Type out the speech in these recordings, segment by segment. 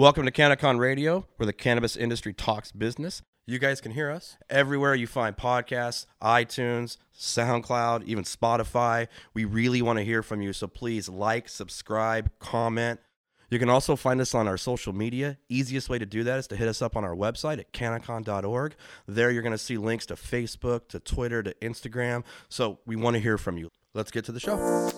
Welcome to CannaCon Radio, where the cannabis industry talks business. You guys can hear us everywhere you find podcasts, iTunes, SoundCloud, even Spotify. We really want to hear from you, so please like, subscribe, comment. You can also find us on our social media. Easiest way to do that is to hit us up on our website at cannacon.org. There you're going to see links to Facebook, to Twitter, to Instagram. So we want to hear from you. Let's get to the show.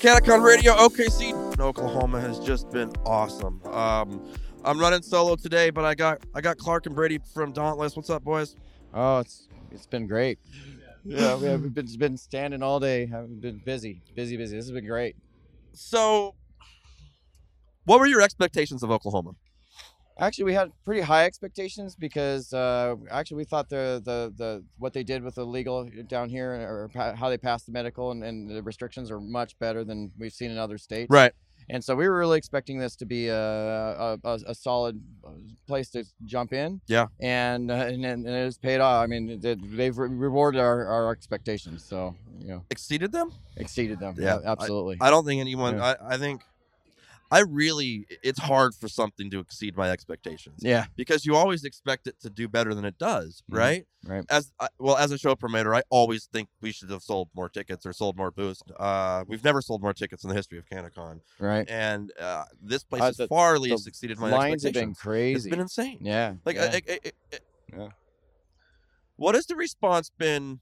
CannaCon Radio OKC in Oklahoma has just been awesome. Um, I'm running solo today, but I got I got Clark and Brady from Dauntless. What's up, boys? Oh, it's it's been great. Yeah, we have been been standing all day. I've been busy, busy, busy. This has been great. So, what were your expectations of Oklahoma? Actually, we had pretty high expectations because uh, actually we thought the, the the what they did with the legal down here or how they passed the medical and, and the restrictions are much better than we've seen in other states. Right. And so we were really expecting this to be a a, a, solid uh, place to jump in. Yeah. And uh, and, and it has paid off. I mean, it, they've re- rewarded our, our expectations. So you know, Exceeded them? exceeded them. Yeah, Yeah, absolutely. I don't think anyone. Yeah. I, I think. I really, it's hard for something to exceed my expectations yeah. because you always expect it to do better than it does, Mhm. right? Right. As I, well as a show promoter, I always think we should have sold more tickets or sold more booths. Uh, we've never sold more tickets in the history of CannaCon, Right. and uh, this place Uh, has the- farly the exceeded my Lines have been crazy. It's been insane. yeah. Like, yeah. I- I- I- I- Yeah. what has the response been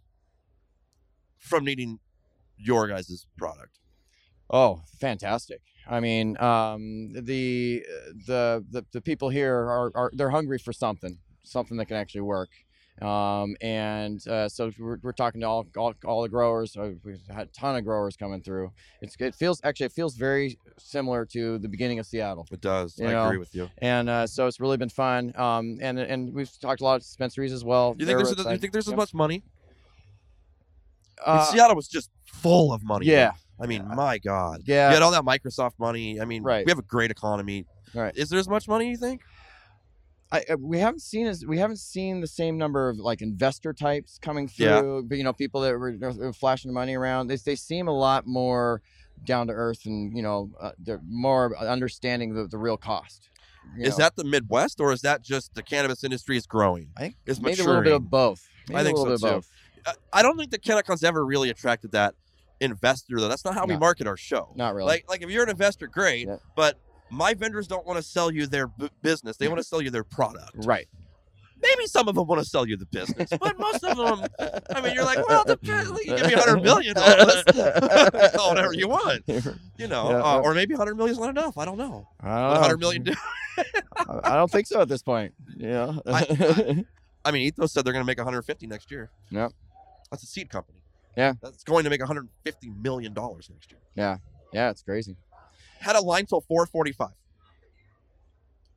from needing your guys' product? Oh, fantastic! I mean, um, the, the the the people here are, are they're hungry for something, something that can actually work. Um, and uh, so we're, we're talking to all, all, all the growers. Uh, We've had a ton of growers coming through. It's it feels actually it feels very similar to the beginning of Seattle. It does. I know, agree with you. And uh, so it's really been fun. Um, and and we've talked a lot of dispensaries as well. You They're think there's excited. you think there's as much money? Uh, Seattle was just full of money. yeah, I mean, Yeah. my God. yeah. You had all that Microsoft money. I mean, Right. we have a great economy. Right. Is there as much money you think? I, I- we haven't seen as we haven't seen the same number of like investor types coming Yeah. through. But you know, people that were uh, flashing money around. They they seem a lot more down to earth and you know uh, they're more understanding the, the real cost. Is know. that the Midwest or is that just the cannabis industry is growing? I think is maybe a little bit of both. Maybe I think so too. both. I- I don't think that CannaCon's ever really attracted that investor though. That's not how we market our show. Not really. Like like if you're an investor, great. Yeah. But my vendors don't want to sell you their b- business. They want to sell you their product. right. Maybe some of them want to sell you the business, but most of them, I mean, you're like, well, you give me 100 million dollars, whatever you want, you know, Yeah, uh, or maybe 100 million is not enough. I don't know. I What don't 100 know. million do? I I don't think so at this point. Yeah. I- I mean, Ethos said they're going to make 150 next year. Yeah. That's a seed company. Yeah. That's going to make 150 million dollars next year. yeah, Yeah, it's crazy. Had a line till 4:45.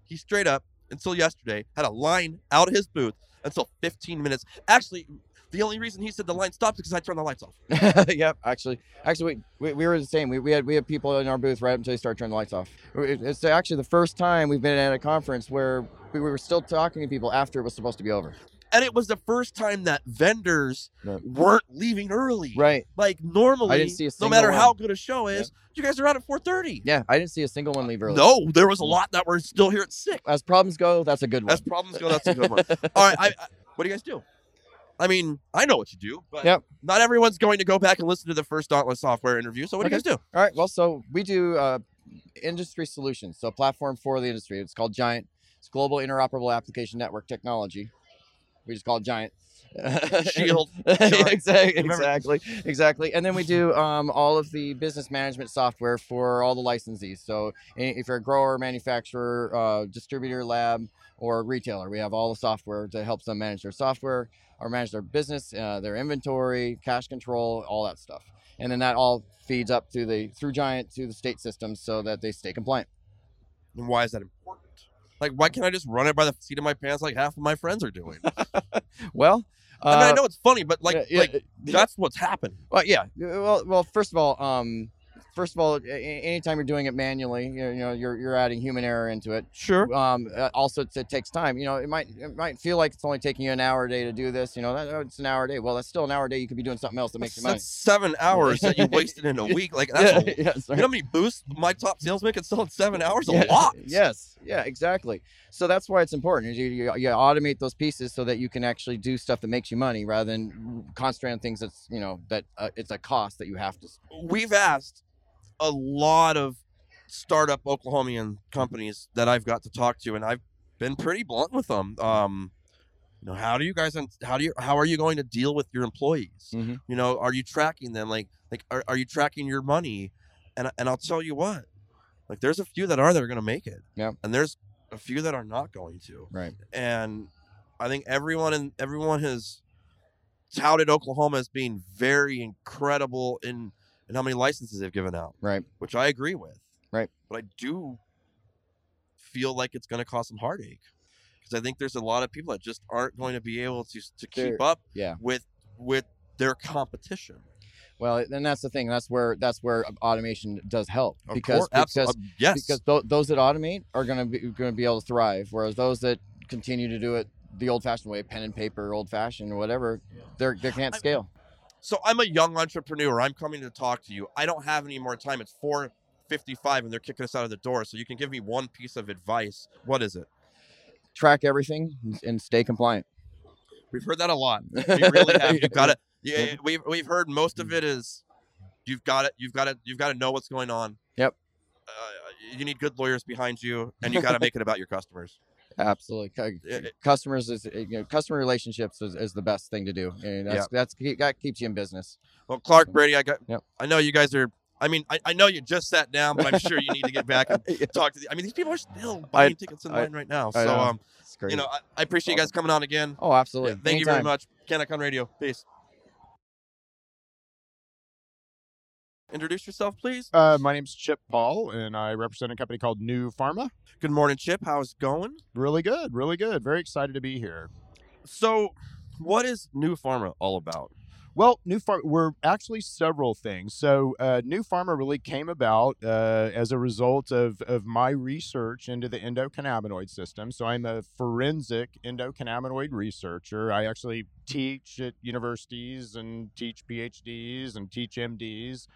He straight up until yesterday had a line out of his booth until 15 minutes. Actually, the only reason he said the line stopped is because I turned the lights off. yep, actually, actually, we, we, we were the same. We, we had we had people in our booth right until they started turning the lights off. It's actually the first time we've been at a conference where we were still talking to people after it was supposed to be over. And it was the first time that vendors weren't leaving early. Right. Like normally, I didn't see a no matter one. how good a show is, you guys are out at 4:30. Yeah, I didn't see a single one leave early. No, there was a lot that were still here at six. As problems go, that's a good one. As problems go, that's a good one. All right, I, I, what do you guys do? I mean, I know what you do, but Yep. not everyone's going to go back and listen to the first Dauntless software interview. So what do you guys do? All right. Well, so we do uh, industry solutions, so a platform for the industry. It's called Giant. It's Global Interoperable Application Network Technology. We just call it Giant. Shield. Exactly, exactly, exactly. And then we do um, all of the business management software for all the licensees. So if you're a grower, manufacturer, uh, distributor, lab, or retailer, we have all the software that helps them manage their software or manage their business, uh, their inventory, cash control, all that stuff. And then that all feeds up through the through Giant to the state systems so that they stay compliant. And why is that important? Like, why can't I just run it by the seat of my pants like half of my friends are doing? Well, I mean, I uh, know it's funny, but like, yeah, yeah, like yeah. that's what's happened. Well, yeah. Well, well, first of all, um, first of all, anytime you're doing it manually, you know, you know you're you're adding human error into it. Sure. Um, uh, also, it's- it takes time. You know, it might it might feel like it's only taking you an hour a day to do this. You know, that, oh, it's an hour a day. Well, that's still an hour a day. You could be doing something else that makes That's, you money. that's seven hours that you wasted in a week. Like that's a, yeah, you know how many boosts my top salesman can sell in seven hours? A Yeah, lot. Yes. Yeah. Exactly. So that's why it's important. You, you, you automate those pieces so that you can actually do stuff that makes you money rather than concentrate on things that's you know that uh, it's a cost that you have to. We've asked a lot of startup Oklahomian companies that I've got to talk to, and I've been pretty blunt with them. Um, you know, how do you guys? How do you? How are you going to deal with your employees? Mhm. You know, are you tracking them? Like, like, are, are you tracking your money? And and I'll tell you what, like, there's a few that are that are going to make it. Yeah. And there's a few that are not going to. Right. and I think everyone and everyone has touted Oklahoma as being very incredible in in how many licenses they've given out, Right. which I agree with. Right. But I do feel like it's going to cause some heartache because I think there's a lot of people that just aren't going to be able to to keep They're- up Yeah. with with their competition. Well, and that's the thing. That's where that's where automation does help Of because course, abso- because uh, yes, because th- those that automate are going to be going to be able to thrive, whereas those that continue to do it the old-fashioned way, pen and paper, old-fashioned or whatever, they're they can't I- scale. So I'm a young entrepreneur. I'm coming to talk to you. I don't have any more time. It's 4:55 and they're kicking us out of the door. So you can give me one piece of advice. What is it? Track everything and stay compliant. We've heard that a lot. We really have. You've got to. Yeah, we've we've heard most of it is you've got it. You've got to. You've got to know what's going on. Yep. Uh, you need good lawyers behind you, and you got to make it about your customers. Absolutely, Cu- It- it- customers is you know customer relationships is, is the best thing to do, and that's that's that keeps you in business. Well, Clark Brady, I got. Yep. I know you guys are. I mean, I, I know you just sat down, but I'm sure you need to get back and talk to. The, I mean, these people are still buying tickets in I- line right now. I So, know. um, you know, I, I appreciate you guys coming on again. oh, absolutely. Yeah, thank you very Anytime. much. CannaCon Radio. Peace. Introduce yourself, please. Uh, my name's Chip Paul, and I represent a company called New Pharma. Good morning, Chip. How's it going? Really good, really good. Very excited to be here. So, what is New Pharma all about? Well, New Pharma, we're actually several things. So, uh, New Pharma really came about uh, as a result of, of my research into the endocannabinoid system. So, I'm a forensic endocannabinoid researcher. I actually teach at universities and teach PhDs and teach MDs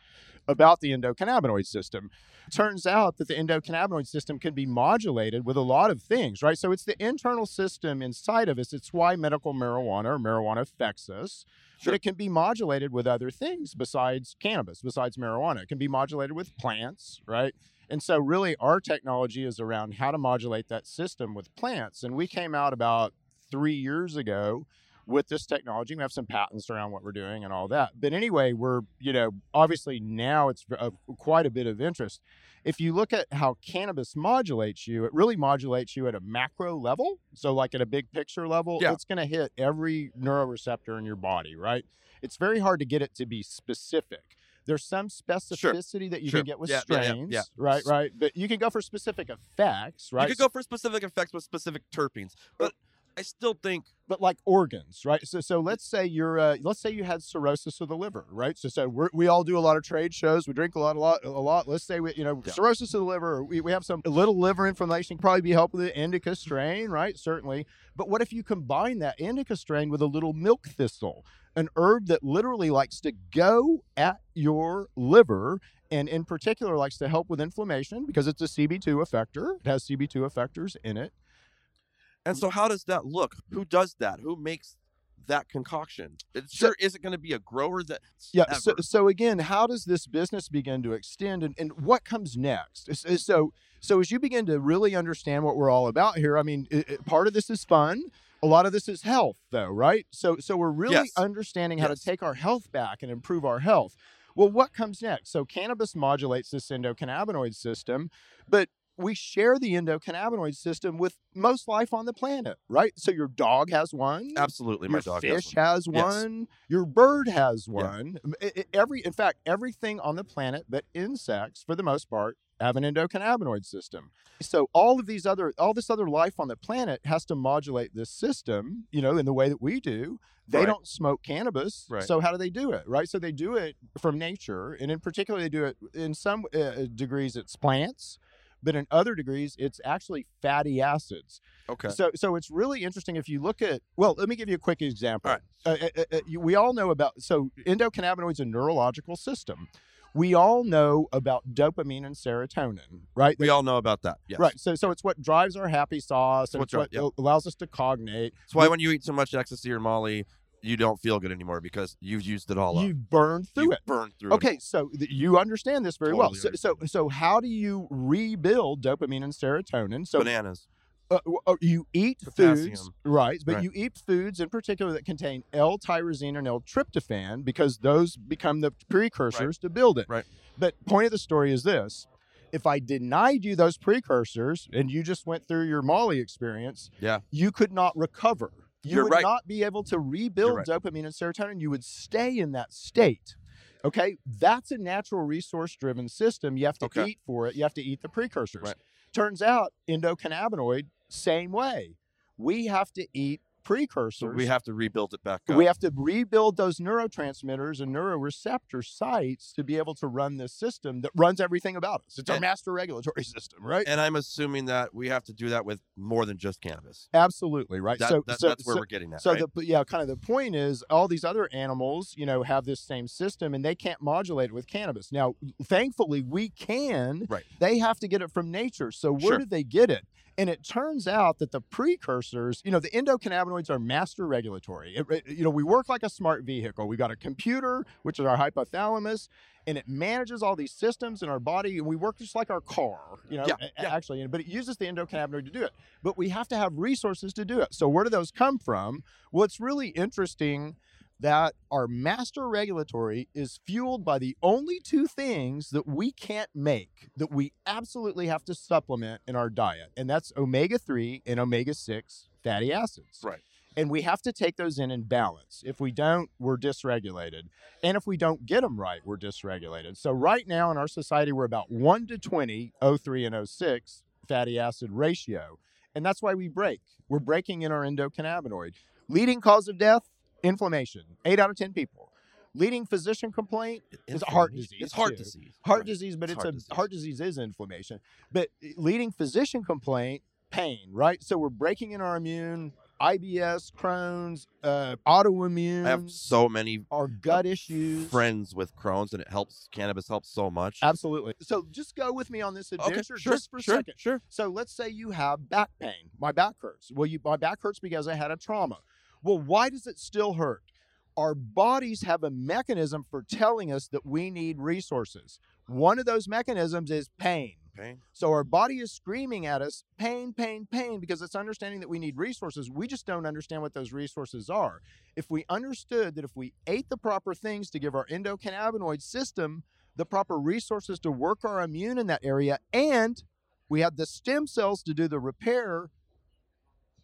about the endocannabinoid system. Turns out that the endocannabinoid system can be modulated with a lot of things, right? So, it's the internal system inside of us. It's why medical marijuana or marijuana affects us Sure. but it can be modulated with other things besides cannabis, besides marijuana. It can be modulated with plants, right? And so, really, our technology is around how to modulate that system with plants. And we came out about three years ago with this technology. We have some patents around what we're doing and all that. But anyway, we're, you know, obviously now it's of quite a bit of interest. If you look at how cannabis modulates you, it really modulates you at a macro level. So, like at a big picture level, Yeah. it's going to hit every neuroreceptor in your body, right? It's very hard to get it to be specific. There's some specificity that you Sure. can get with Yeah, yeah, yeah, strains, yeah. right? Right. But you can go for specific effects, right? You could go for specific effects with specific terpenes, uh, but I still think but like organs, right? So, so let's say you're, uh, let's say you had cirrhosis of the liver, right? So, so we're, we all do a lot of trade shows. We drink a lot, a lot, a lot. Let's say we, you know, Yeah. cirrhosis of the liver. We, we have some a little liver inflammation. Probably be helped with the indica strain, right? Certainly. But what if you combine that indica strain with a little milk thistle, an herb that literally likes to go at your liver and in particular likes to help with inflammation because it's a CB2 effector. It has CB2 effectors in it. And so, how does that look? Who does that? Who makes that concoction? It sure is it going to be a grower that Yeah. So, ever? so again, how does this business begin to extend, and, and what comes next? So, so as you begin to really understand what we're all about here, I mean, it, it- part of this is fun. A lot of this is health, though, right? So, so we're really Yes. understanding how Yes. to take our health back and improve our health. Well, what comes next? So, cannabis modulates this endocannabinoid system, but we share the endocannabinoid system with most life on the planet, right? So, your dog has one. absolutely my dog has fish one. has Yes. one. Your bird has Yeah. one. I- every, in fact, everything on the planet but insects, for the most part, have an endocannabinoid system. So all of these other all this other life on the planet has to modulate this system, you know, in the way that we do. They Right. don't smoke cannabis. Right. So how do they do it? Right? So they do it from nature, and in particular they do it in some uh, degrees it's plants, but in other degrees it's actually fatty acids. Okay. So, so it's really interesting if you look at. Well, let me give you a quick example. All Uh, uh, uh, we all know about. So, endocannabinoids a neurological system. We all know about dopamine and serotonin, right? We all know about that. Yes. Right. So, so it's what drives our happy sauce, and What it's what drive- allows us to cognate. That's why when you eat so much ecstasy or Molly, you don't feel good anymore because you've used it all up. You burn through You it. burn through it. Okay, so th- you understand this very well. So, so, so how do you rebuild dopamine and serotonin? So, Bananas. uh, uh, you eat foods, right? But Right. you eat foods in particular that contain L-tyrosine and L-tryptophan because those become the precursors to build it. Right. But point of the story is this: if I denied you those precursors and you just went through your Molly experience, Yeah. you could not recover. You You're would right. not be able to rebuild right. dopamine and serotonin. You would stay in that state. Okay, that's a natural resource driven system. You have to Okay. eat for it. You have to eat the precursors. Right. Turns out endocannabinoid same way. We have to eat precursors. So we have to rebuild it back up. We have to rebuild those neurotransmitters and neuroreceptor sites to be able to run this system that runs everything about us. It's our And- master regulatory system, right? and I'm assuming that we have to do that with more than just cannabis. Absolutely, right. That, so, that- so, that's where so- we're getting at. so right? the yeah, kind of the point is all these other animals, you know, have this same system and they can't modulate it with cannabis. Now, thankfully, we can. Right. They have to get it from nature. So where Sure. do they get it? And it turns out that the precursors, you know, the endocannabinoids are master regulatory. It- it- you know, we work like a smart vehicle. We got a computer, which is our hypothalamus, and it manages all these systems in our body. And we work just like our car, you know, Yeah, yeah. actually. But it uses the endocannabinoid to do it. But we have to have resources to do it. So where do those come from? Well, it's really interesting that our master regulatory is fueled by the only two things that we can't make that we absolutely have to supplement in our diet, and that's omega 3 and omega 6 fatty acids. Right. And we have to take those in in balance. If we don't, we're dysregulated. And if we don't get them right, we're dysregulated. So, right now in our society, we're about 1 to 20 O3 and O6 fatty acid ratio. And that's why we break. We're breaking in our endocannabinoid. Leading cause of death, inflammation. Eight out of 10 people. Leading physician complaint, is heart disease, It's heart too. disease. heart Right. disease, but It's it's, heart a disease. heart disease is inflammation. But leading physician complaint, pain, right? So we're breaking in our immune, IBS, Crohn's, uh, autoimmune, I have so many our gut issues. friends with Crohn's, and it helps. Cannabis helps so much. Absolutely. So just go with me on this Okay, adventure sure, just for a sure, second. Sure. So let's say you have back pain. My back hurts. Well, you my back hurts because I had a trauma. Well, why does it still hurt? Our bodies have a mechanism for telling us that we need resources. One of those mechanisms is pain. Pain. So our body is screaming at us, pain, pain, pain, because it's understanding that we need resources. We just don't understand what those resources are. If we understood that if we ate the proper things to give our endocannabinoid system the proper resources to work our immune in that area, and we had the stem cells to do the repair,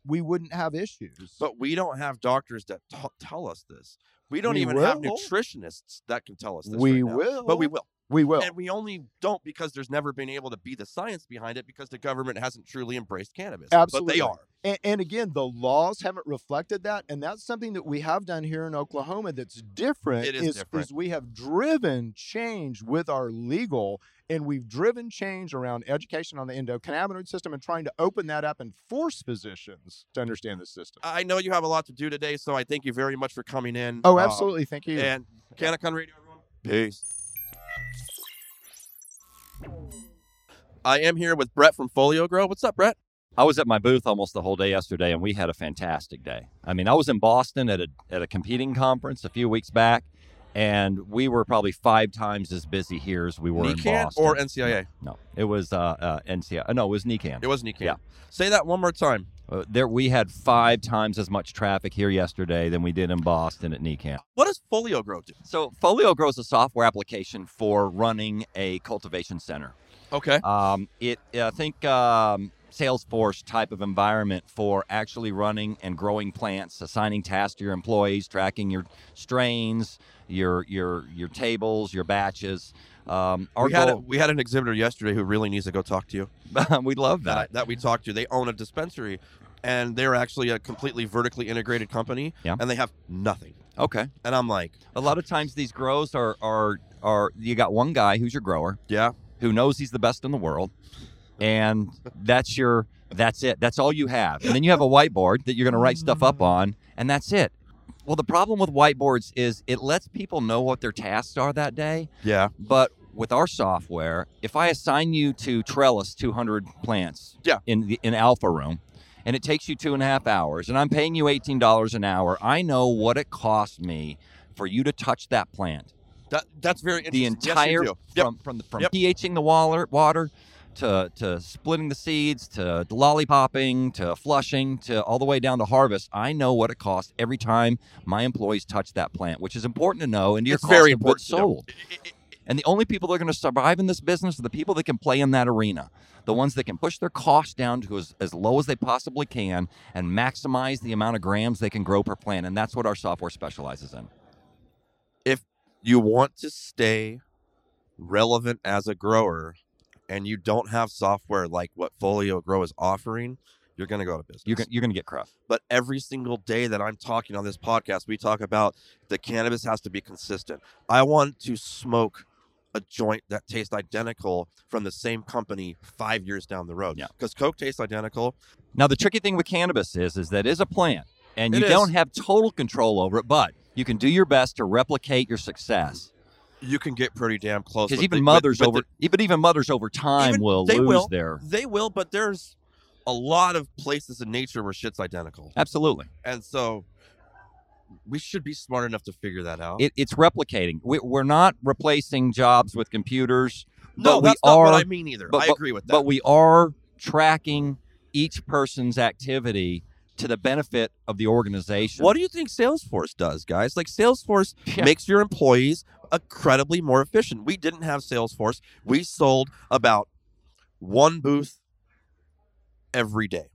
we wouldn't have issues. But we don't have doctors that t- tell us this. We don't We even have nutritionists that can tell us this. we right will, But we will. We will. And we only don't because there's never been able to be the science behind it because the government hasn't truly embraced cannabis. Absolutely. But they are. And, and again, the laws haven't reflected that, and that's something that we have done here in Oklahoma that's different. It is different. is we have driven change with our legal, and we've driven change around education on the endocannabinoid system and trying to open that up and force physicians to understand the system. I know you have a lot to do today, so I thank you very much for coming in. oh, Um, absolutely. Thank you. and CannaCon Radio, everyone. Peace. I am here with Brett from Folio Grow. What's up, Brett? I was at my booth almost the whole day yesterday, and we had a fantastic day. I mean, I was in Boston at a at a competing conference a few weeks back, and we were probably five times as busy here as we were in NECAN Boston. or NCIA? no, it was uh, uh, NCI. uh, No, it was NECAN. It was NECAN. Yeah. Say that one more time. Uh, there, we had five times as much traffic here yesterday than we did in Boston at NECAN. What does Folio Grow do? So, Folio Grows is a software application for running a cultivation center. Okay. Um, it, I think, um, Salesforce type of environment for actually running and growing plants, assigning tasks to your employees, tracking your strains, your your your tables, your batches. Um, our we had a, we had an exhibitor yesterday who really needs to go talk to you. we'd love That, that. that we talked to. They own a dispensary, and they're actually a completely vertically integrated company. Yeah. And they have nothing. Okay. And I'm like, A lot of times these grows are are are you got one guy who's your grower yeah, who knows he's the best in the world, and that's your that's it. That's all you have. And then you have a whiteboard that you're going to write stuff up mm. on, and that's it. Well, the problem with whiteboards is it lets people know what their tasks are that day, yeah, but with our software, if I assign you to trellis 200 plants Yeah. in the in Alpha Room, and it takes you two and a half hours, and I'm paying you $18 an hour, I know what it costs me for you to touch that plant. that that's very The interesting. Yes, entire do. Yep. from from the, from Yep. pHing the water water to to splitting the seeds to lollipopping to flushing to all the way down to harvest. I know what it costs every time my employees touch that plant, which is important to know. And your It's cost very important to know. sold. And the only people that are going to survive in this business are the people that can play in that arena. The ones that can push their costs down to as, as low as they possibly can and maximize the amount of grams they can grow per plant. And that's what our software specializes in. If you want to stay relevant as a grower and you don't have software like what Folio Grow is offering, you're going to go to business. You're, you're going to get crushed. but every single day that I'm talking on this podcast, we talk about the cannabis has to be consistent. I want to smoke a joint that tastes identical from the same company five years down the road. Yeah. Because Coke tastes identical. Now the tricky thing with cannabis is is that it is a plant and you don't have total control over it, but you can do your best to replicate your success. You can get pretty damn close. Because even the- mothers with over the- even even mothers over time Even- will they lose will. their they will, but there's a lot of places in nature where shit's identical. absolutely. And so we should be smart enough to figure that out. It, it's replicating. We, we're not replacing jobs with computers. no, that's not are, what I mean either. but- I agree with that. but we are tracking each person's activity to the benefit of the organization. What do you think Salesforce does, guys? Like Salesforce Yeah. makes your employees incredibly more efficient. We didn't have Salesforce. We sold about one booth every day.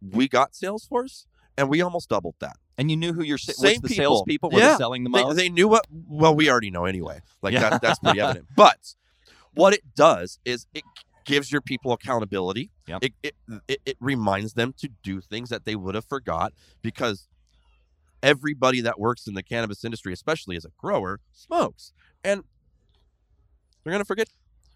We got Salesforce and we almost doubled that. and you knew who your sa- Same the people. salespeople were Yeah. selling the They, most. they knew what well we already know anyway. Like Yeah. that, that's pretty evident. But what it does is it gives your people accountability. Yep. It, it, it it reminds them to do things that they would have forgot because everybody that works in the cannabis industry, especially as a grower, smokes. And they're gonna forget.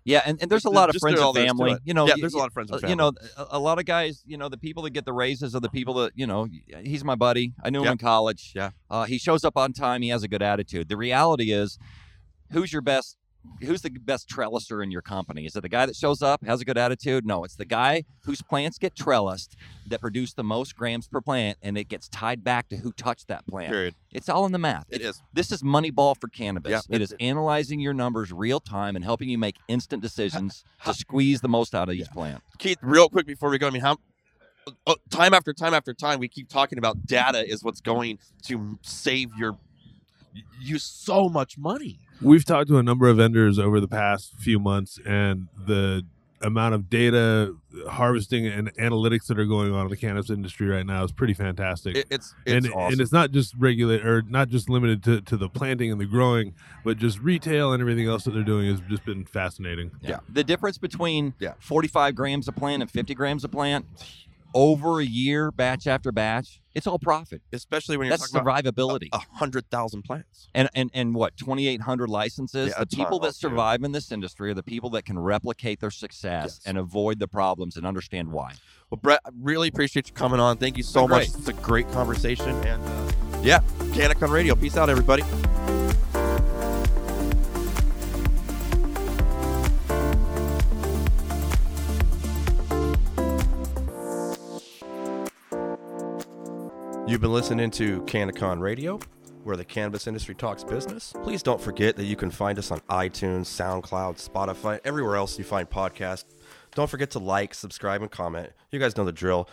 Yeah, and, and there's a lot of just friends and there is to family. You know, yeah, there's a lot of friends Uh, and family. you know, a, a lot of guys, you know, the people that get the raises are the people that, you know, he's my buddy. I knew him in college. Yeah. Uh, he shows up on time. He has a good attitude. The reality is, who's your best? Who's the best trelliser in your company? Is it the guy that shows up, has a good attitude? No, it's the guy whose plants get trellised that produce the most grams per plant, and it gets tied back to who touched that plant. period. It's all in the math. It is. This is Moneyball for cannabis. Yeah, it is analyzing your numbers real time and helping you make instant decisions to squeeze the most out of each plant. Keith, real quick before we go, I mean, how oh, time after time after time we keep talking about data is what's going to save your you so much money. We've talked to a number of vendors over the past few months, and the amount of data harvesting and analytics that are going on in the cannabis industry right now is pretty fantastic. It, it's it's and, awesome. and it's not just regulate or not just limited to, to the planting and the growing, but just retail and everything else that they're doing has just been fascinating. Yeah. The difference between Yeah. 45 grams a plant and 50 grams a plant over a year, batch after batch, it's all profit. especially when you're That's talking about survivability. a hundred thousand plants. and, and and what 2800 licenses Yeah, the people that of, too. survive in this industry are the people that can replicate their success Yes. and avoid the problems and understand why Well, Brett, I really appreciate you coming on. Thank you so much. It's a great conversation, and uh, yeah, CannaCon Radio. Peace out, everybody. You've been listening to CannaCon Radio, where the cannabis industry talks business. Please don't forget that you can find us on iTunes, SoundCloud, Spotify, everywhere else you find podcasts. Don't forget to like, subscribe, and comment. You guys know the drill.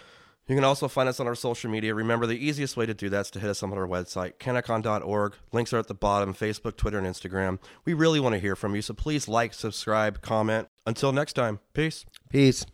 You can also find us on our social media. Remember, the easiest way to do that is to hit us up on our website, cannacon.org. Links are at the bottom Facebook, Twitter, and Instagram. We really want to hear from you, so please like, subscribe, comment. Until next time, peace. Peace.